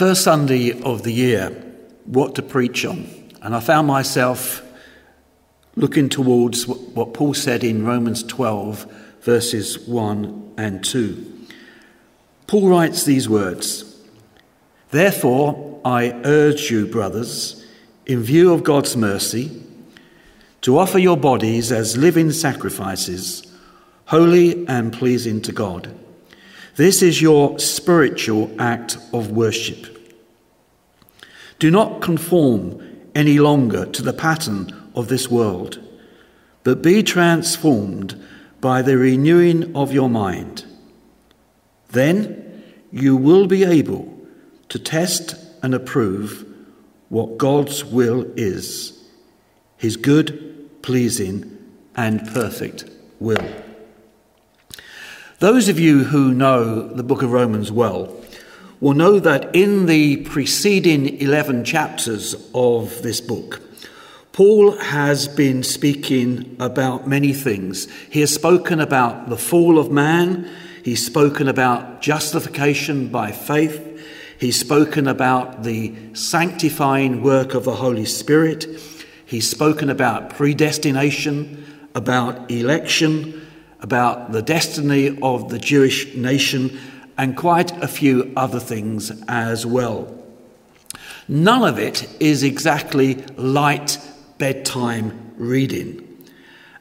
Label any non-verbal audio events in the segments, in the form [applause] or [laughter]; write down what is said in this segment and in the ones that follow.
First Sunday of the year, what to preach on. And I found myself looking towards what Paul said in Romans 12, verses 1 and 2. Paul writes these words Therefore, I urge you, brothers, in view of God's mercy, to offer your bodies as living sacrifices, holy and pleasing to God. This is your spiritual act of worship. Do not conform any longer to the pattern of this world, but be transformed by the renewing of your mind. Then you will be able to test and approve what God's will is, his good, pleasing, and perfect will. Those of you who know the book of Romans well will know that in the preceding 11 chapters of this book, Paul has been speaking about many things. He has spoken about the fall of man, he's spoken about justification by faith, he's spoken about the sanctifying work of the Holy Spirit, he's spoken about predestination, about election about the destiny of the Jewish nation and quite a few other things as well. None of it is exactly light bedtime reading.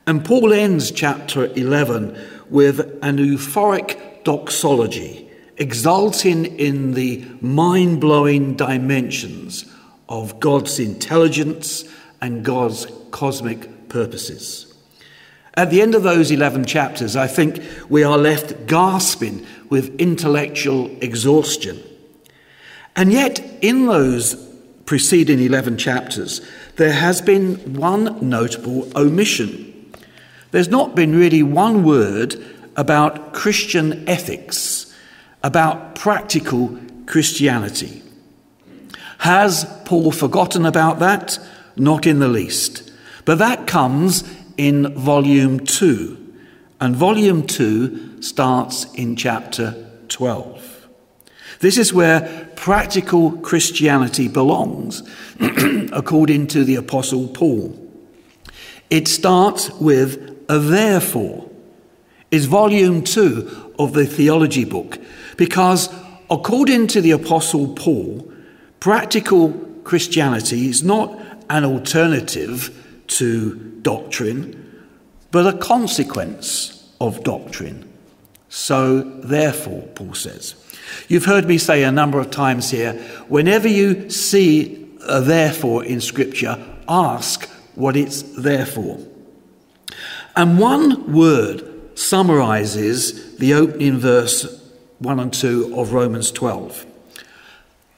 And Paul ends chapter 11 with an euphoric doxology, exulting in the mind blowing dimensions of God's intelligence and God's cosmic purposes. At the end of those 11 chapters, I think we are left gasping with intellectual exhaustion. And yet, in those preceding 11 chapters, there has been one notable omission. There's not been really one word about Christian ethics, about practical Christianity. Has Paul forgotten about that? Not in the least. But that comes in volume 2. And volume 2 starts in chapter 12. This is where practical Christianity belongs, [clears throat] according to the Apostle Paul. It starts with a therefore. Is volume 2 of the theology book because according to the Apostle Paul, practical Christianity is not an alternative to doctrine, but a consequence of doctrine. So, therefore, Paul says. You've heard me say a number of times here whenever you see a therefore in Scripture, ask what it's there for. And one word summarizes the opening verse 1 and 2 of Romans 12.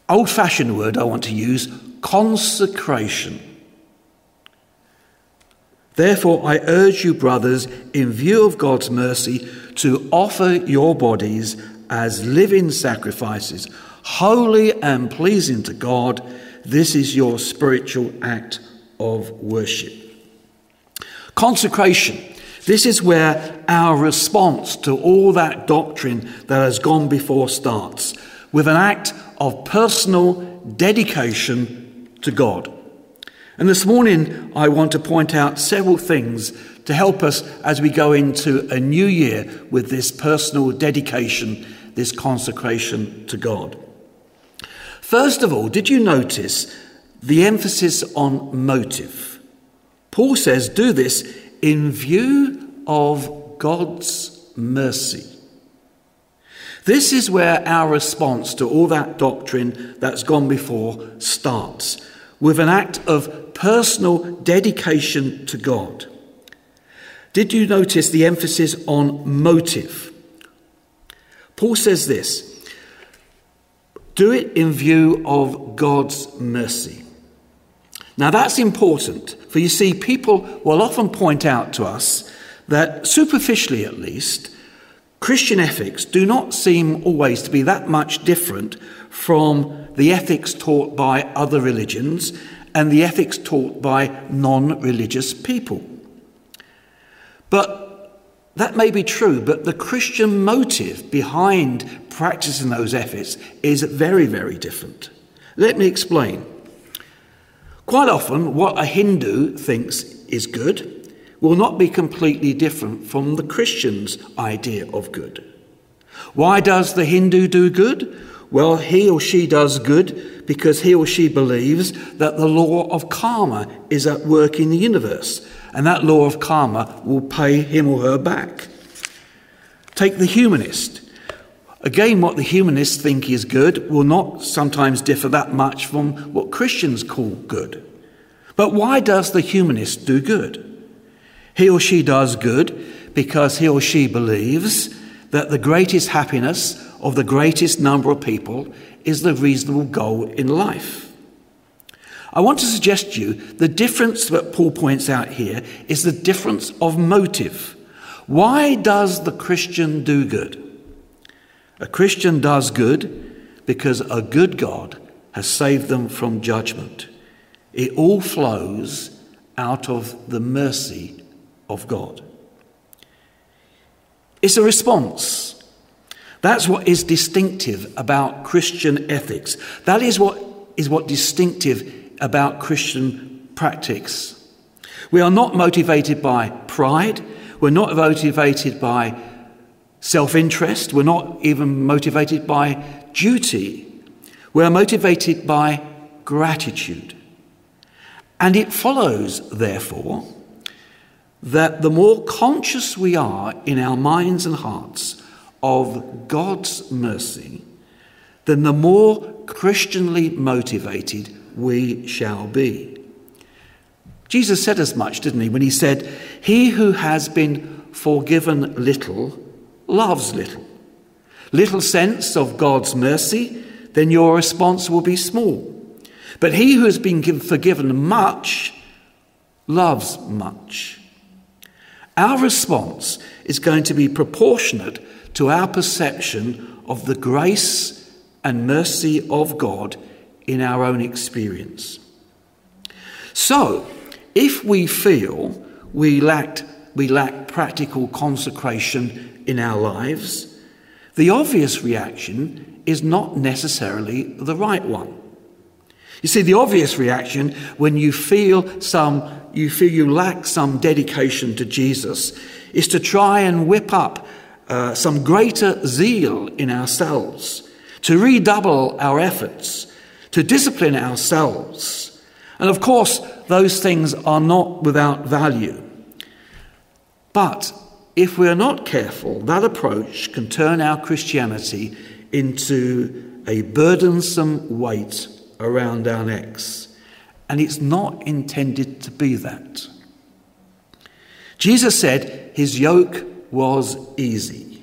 Old fashioned word I want to use consecration. Therefore, I urge you, brothers, in view of God's mercy, to offer your bodies as living sacrifices, holy and pleasing to God. This is your spiritual act of worship. Consecration. This is where our response to all that doctrine that has gone before starts, with an act of personal dedication to God. And this morning, I want to point out several things to help us as we go into a new year with this personal dedication, this consecration to God. First of all, did you notice the emphasis on motive? Paul says, do this in view of God's mercy. This is where our response to all that doctrine that's gone before starts with an act of personal dedication to God. Did you notice the emphasis on motive? Paul says this do it in view of God's mercy. Now that's important, for you see, people will often point out to us that, superficially at least, Christian ethics do not seem always to be that much different from the ethics taught by other religions and the ethics taught by non religious people. But That may be true, but the Christian motive behind practicing those ethics is very, very different. Let me explain. Quite often, what a Hindu thinks is good will not be completely different from the Christian's idea of good. Why does the Hindu do good? Well, he or she does good because he or she believes that the law of karma is at work in the universe, and that law of karma will pay him or her back. Take the humanist. Again, what the humanists think is good will not sometimes differ that much from what Christians call good. But why does the humanist do good? He or she does good because he or she believes that the greatest happiness of the greatest number of people is the reasonable goal in life. I want to suggest to you the difference that Paul points out here is the difference of motive. Why does the Christian do good? A Christian does good because a good God has saved them from judgment. It all flows out of the mercy of God. It's a response. That's what is distinctive about Christian ethics. That is what is what distinctive about Christian practice. We are not motivated by pride. We're not motivated by self interest. We're not even motivated by duty. We're motivated by gratitude. And it follows, therefore, that the more conscious we are in our minds and hearts of God's mercy, then the more Christianly motivated we shall be. Jesus said as much, didn't he, when he said, He who has been forgiven little loves little. Little sense of God's mercy, then your response will be small. But he who has been forgiven much loves much. Our response is going to be proportionate to our perception of the grace and mercy of God in our own experience. So, if we feel we lacked we lack practical consecration in our lives, the obvious reaction is not necessarily the right one. You see, the obvious reaction when you feel some you feel you lack some dedication to Jesus is to try and whip up uh, some greater zeal in ourselves, to redouble our efforts, to discipline ourselves. And of course, those things are not without value. But if we're not careful, that approach can turn our Christianity into a burdensome weight around our necks and it's not intended to be that. Jesus said his yoke was easy.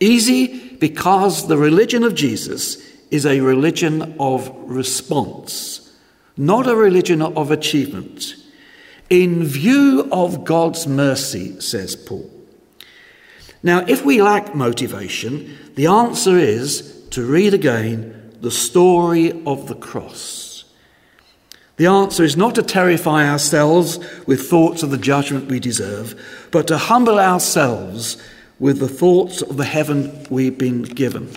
Easy because the religion of Jesus is a religion of response, not a religion of achievement. In view of God's mercy, says Paul. Now, if we lack motivation, the answer is to read again the story of the cross. The answer is not to terrify ourselves with thoughts of the judgment we deserve, but to humble ourselves with the thoughts of the heaven we've been given.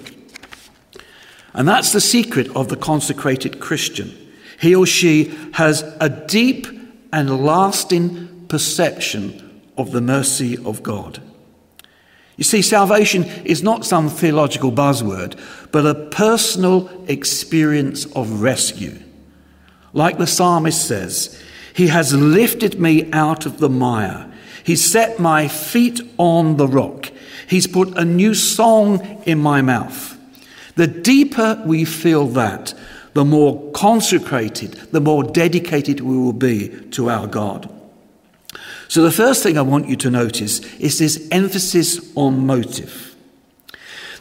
And that's the secret of the consecrated Christian. He or she has a deep and lasting perception of the mercy of God. You see, salvation is not some theological buzzword, but a personal experience of rescue. Like the psalmist says, He has lifted me out of the mire. He's set my feet on the rock. He's put a new song in my mouth. The deeper we feel that, the more consecrated, the more dedicated we will be to our God. So, the first thing I want you to notice is this emphasis on motive.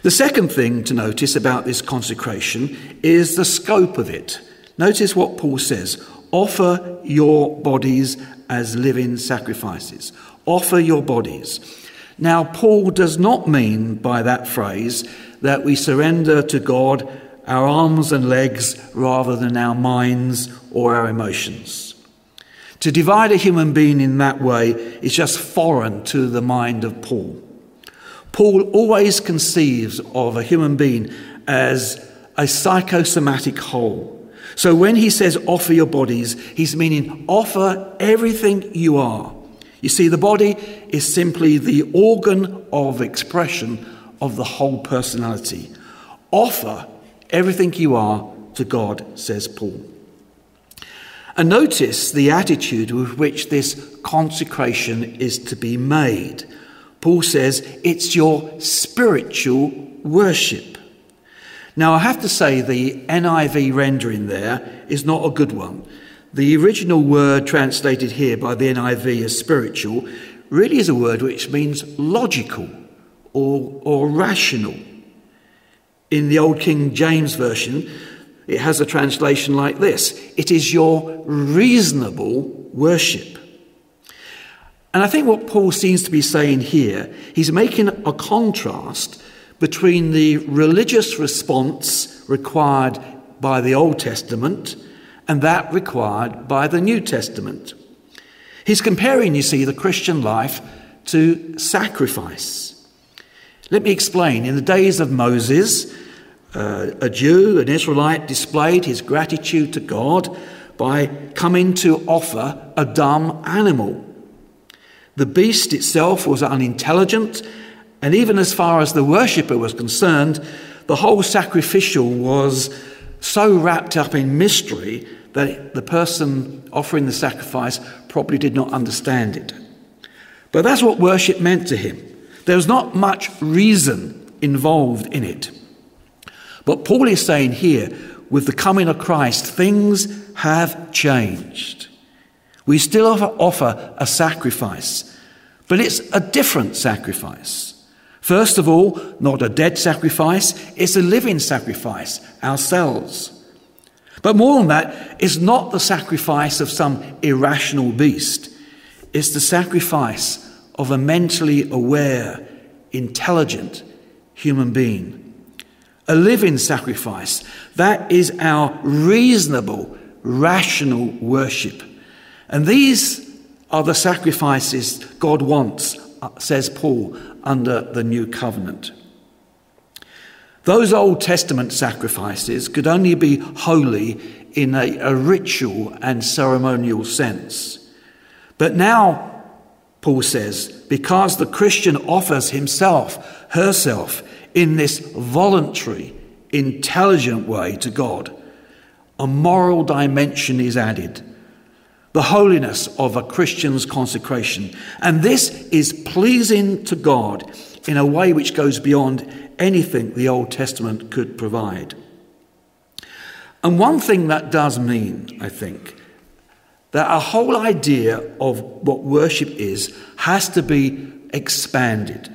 The second thing to notice about this consecration is the scope of it. Notice what Paul says offer your bodies as living sacrifices. Offer your bodies. Now, Paul does not mean by that phrase that we surrender to God our arms and legs rather than our minds or our emotions. To divide a human being in that way is just foreign to the mind of Paul. Paul always conceives of a human being as a psychosomatic whole. So when he says offer your bodies, he's meaning offer everything you are. You see, the body is simply the organ of expression of the whole personality. Offer everything you are to God, says Paul. And notice the attitude with which this consecration is to be made. Paul says it's your spiritual worship. Now, I have to say the NIV rendering there is not a good one. The original word translated here by the NIV as spiritual really is a word which means logical or, or rational. In the Old King James Version, it has a translation like this It is your reasonable worship. And I think what Paul seems to be saying here, he's making a contrast between the religious response required by the Old Testament and that required by the New Testament. He's comparing, you see, the Christian life to sacrifice. Let me explain. In the days of Moses, uh, a Jew, an Israelite, displayed his gratitude to God by coming to offer a dumb animal. The beast itself was unintelligent, and even as far as the worshipper was concerned, the whole sacrificial was so wrapped up in mystery that the person offering the sacrifice probably did not understand it. But that's what worship meant to him. There was not much reason involved in it. But Paul is saying here, with the coming of Christ, things have changed. We still offer, a sacrifice, but it's a different sacrifice. First of all, not a dead sacrifice, it's a living sacrifice, ourselves. But more than that, it's not the sacrifice of some irrational beast, it's the sacrifice of a mentally aware, intelligent human being. A living sacrifice. That is our reasonable, rational worship. And these are the sacrifices God wants, uh, says Paul, under the new covenant. Those Old Testament sacrifices could only be holy in a, a, ritual and ceremonial sense. But now, Paul says, because the Christian offers himself, herself, in this voluntary, intelligent way to God, a moral dimension is added. The holiness of a Christian's consecration. And this is pleasing to God in a way which goes beyond anything the Old Testament could provide. And one thing that does mean, I think, that our whole idea of what worship is has to be expanded.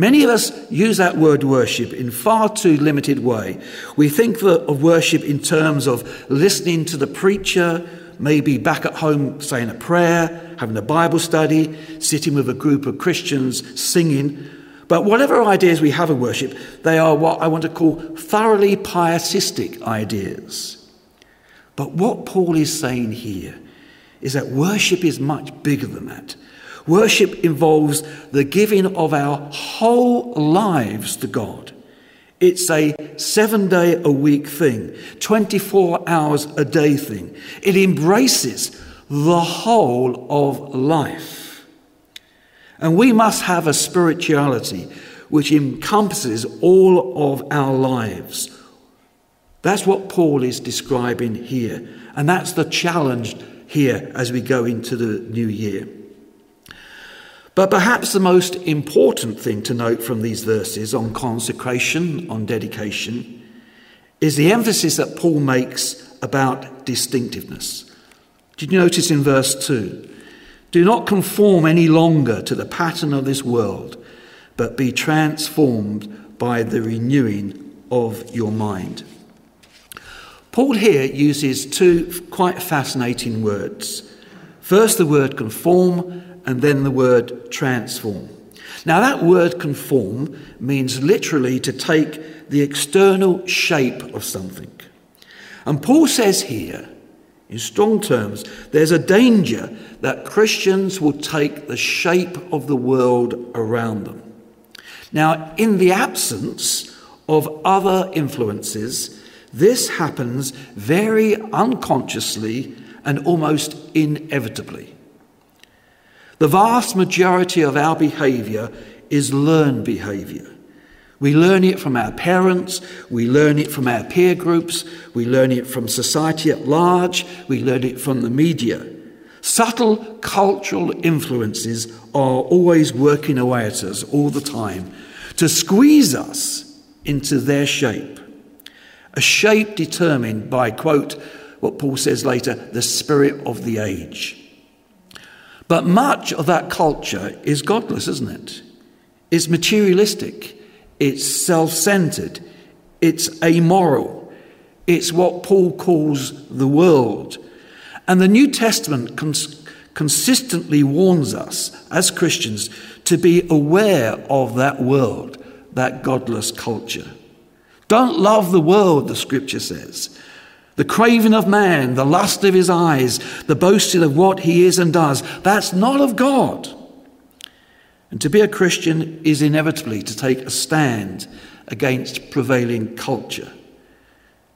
Many of us use that word worship in far too limited way. We think of worship in terms of listening to the preacher, maybe back at home saying a prayer, having a Bible study, sitting with a group of Christians singing. But whatever ideas we have of worship, they are what I want to call thoroughly pietistic ideas. But what Paul is saying here is that worship is much bigger than that. Worship involves the giving of our whole lives to God. It's a seven day a week thing, 24 hours a day thing. It embraces the whole of life. And we must have a spirituality which encompasses all of our lives. That's what Paul is describing here. And that's the challenge here as we go into the new year. But perhaps the most important thing to note from these verses on consecration, on dedication, is the emphasis that Paul makes about distinctiveness. Did you notice in verse 2? Do not conform any longer to the pattern of this world, but be transformed by the renewing of your mind. Paul here uses two quite fascinating words. First, the word conform, and then the word transform. Now, that word conform means literally to take the external shape of something. And Paul says here in strong terms, there's a danger that Christians will take the shape of the world around them. Now, in the absence of other influences, this happens very unconsciously and almost inevitably. The vast majority of our behavior is learned behavior. We learn it from our parents, we learn it from our peer groups, we learn it from society at large, we learn it from the media. Subtle cultural influences are always working away at us all the time to squeeze us into their shape. A shape determined by, quote, what Paul says later, the spirit of the age. But much of that culture is godless, isn't it? It's materialistic, it's self centered, it's amoral, it's what Paul calls the world. And the New Testament cons- consistently warns us as Christians to be aware of that world, that godless culture. Don't love the world, the scripture says. The craving of man, the lust of his eyes, the boasting of what he is and does, that's not of God. And to be a Christian is inevitably to take a stand against prevailing culture.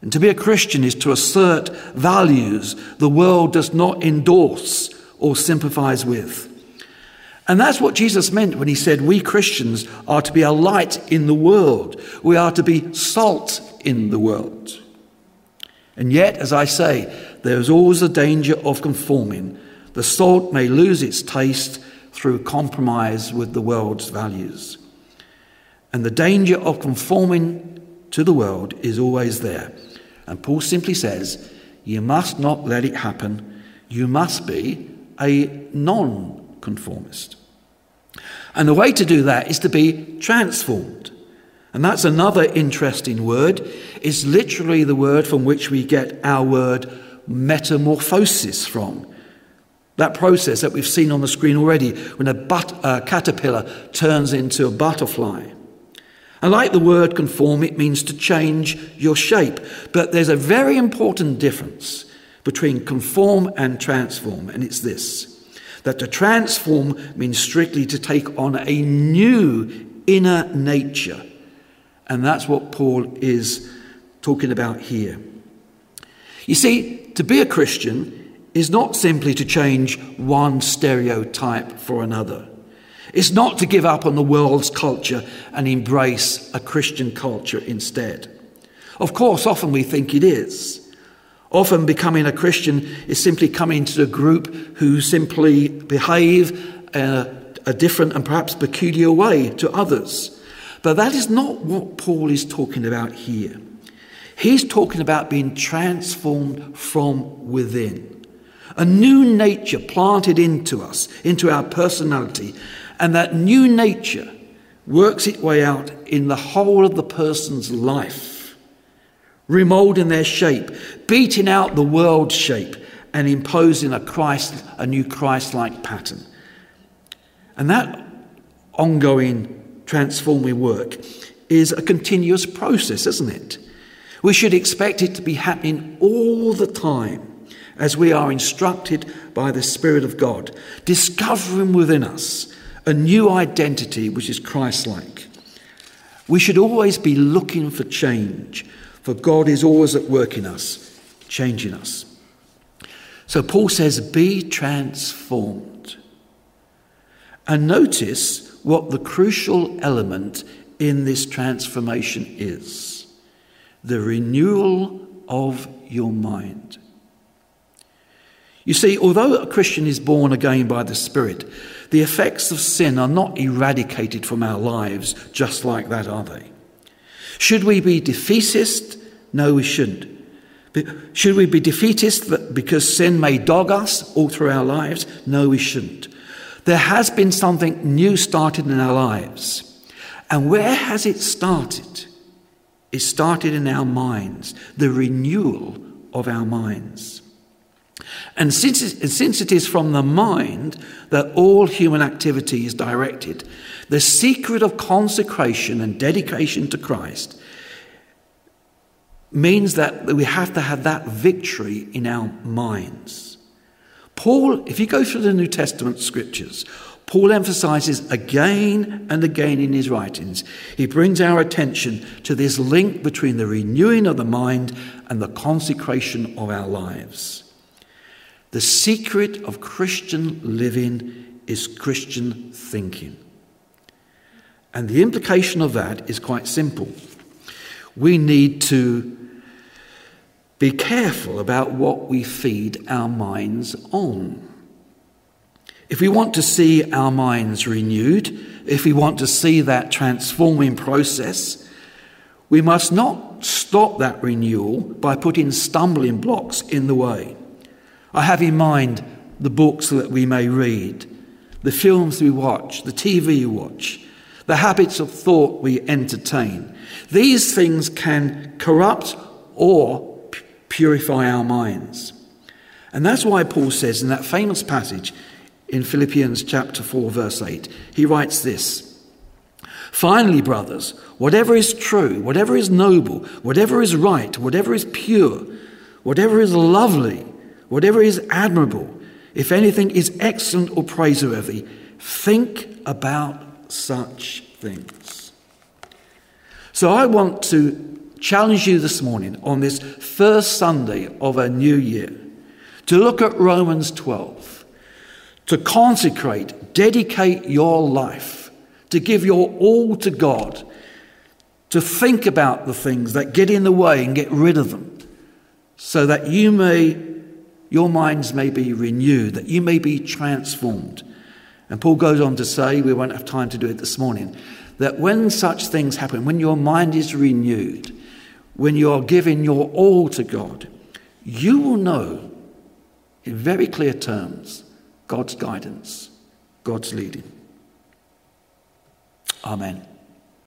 And to be a Christian is to assert values the world does not endorse or sympathize with. And that's what Jesus meant when he said, We Christians are to be a light in the world. We are to be salt in the world. And yet, as I say, there is always a danger of conforming. The salt may lose its taste through compromise with the world's values. And the danger of conforming to the world is always there. And Paul simply says, You must not let it happen. You must be a non conformist. And the way to do that is to be transformed. And that's another interesting word. It's literally the word from which we get our word metamorphosis from. That process that we've seen on the screen already when a but, uh, caterpillar turns into a butterfly. And like the word conform, it means to change your shape. But there's a very important difference between conform and transform, and it's this that to transform means strictly to take on a new inner nature. And that's what Paul is talking about here. You see, to be a Christian is not simply to change one stereotype for another. It's not to give up on the world's culture and embrace a Christian culture instead. Of course, often we think it is. Often becoming a Christian is simply coming to a group who simply behave a, a different and perhaps peculiar way to others. But that is not what Paul is talking about here. He's talking about being transformed from within. A new nature planted into us, into our personality, and that new nature works its way out in the whole of the person's life remolding their shape, beating out the world shape, and imposing a Christ, a new Christ-like pattern. And that ongoing transforming work is a continuous process, isn't it? We should expect it to be happening all the time as we are instructed by the Spirit of God, discovering within us a new identity which is Christ like. We should always be looking for change, for God is always at work in us, changing us. So Paul says, Be transformed. And notice what the crucial element in this transformation is the renewal of your mind. You see, although a Christian is born again by the Spirit, the effects of sin are not eradicated from our lives just like that, are they? Should we be defeatist? No, we shouldn't. Should we be defeatist because sin may dog us all through our lives? No, we shouldn't. There has been something new started in our lives. And where has it started? It started in our minds, the renewal of our minds. And since since it is from the mind that all human activity is directed, the secret of consecration and dedication to Christ means that we have to have that victory in our minds. Paul, if you go through the New Testament scriptures, Paul emphasizes again and again in his writings, he brings our attention to this link between the renewing of the mind and the consecration of our lives. The secret of Christian living is Christian thinking. And the implication of that is quite simple. We need to be careful about what we feed our minds on. If we want to see our minds renewed, if we want to see that transforming process, we must not stop that renewal by putting stumbling blocks in the way. I have in mind the books that we may read, the films we watch, the TV we watch, the habits of thought we entertain. These things can corrupt or purify our minds. And that's why Paul says in that famous passage in Philippians chapter 4, verse 8. He writes this Finally, brothers, whatever is true, whatever is noble, whatever is right, whatever is pure, whatever is lovely, whatever is admirable, if anything is excellent or praiseworthy, think about such things. So I want to challenge you this morning on this first Sunday of a new year to look at Romans 12 to consecrate, dedicate your life, to give your all to God, to think about the things that get in the way and get rid of them, so that you may, your minds may be renewed, that you may be transformed. And Paul goes on to say, we won't have time to do it this morning, that when such things happen, when your mind is renewed, when you are giving your all to God, you will know in very clear terms God's guidance, God's leading. Amen.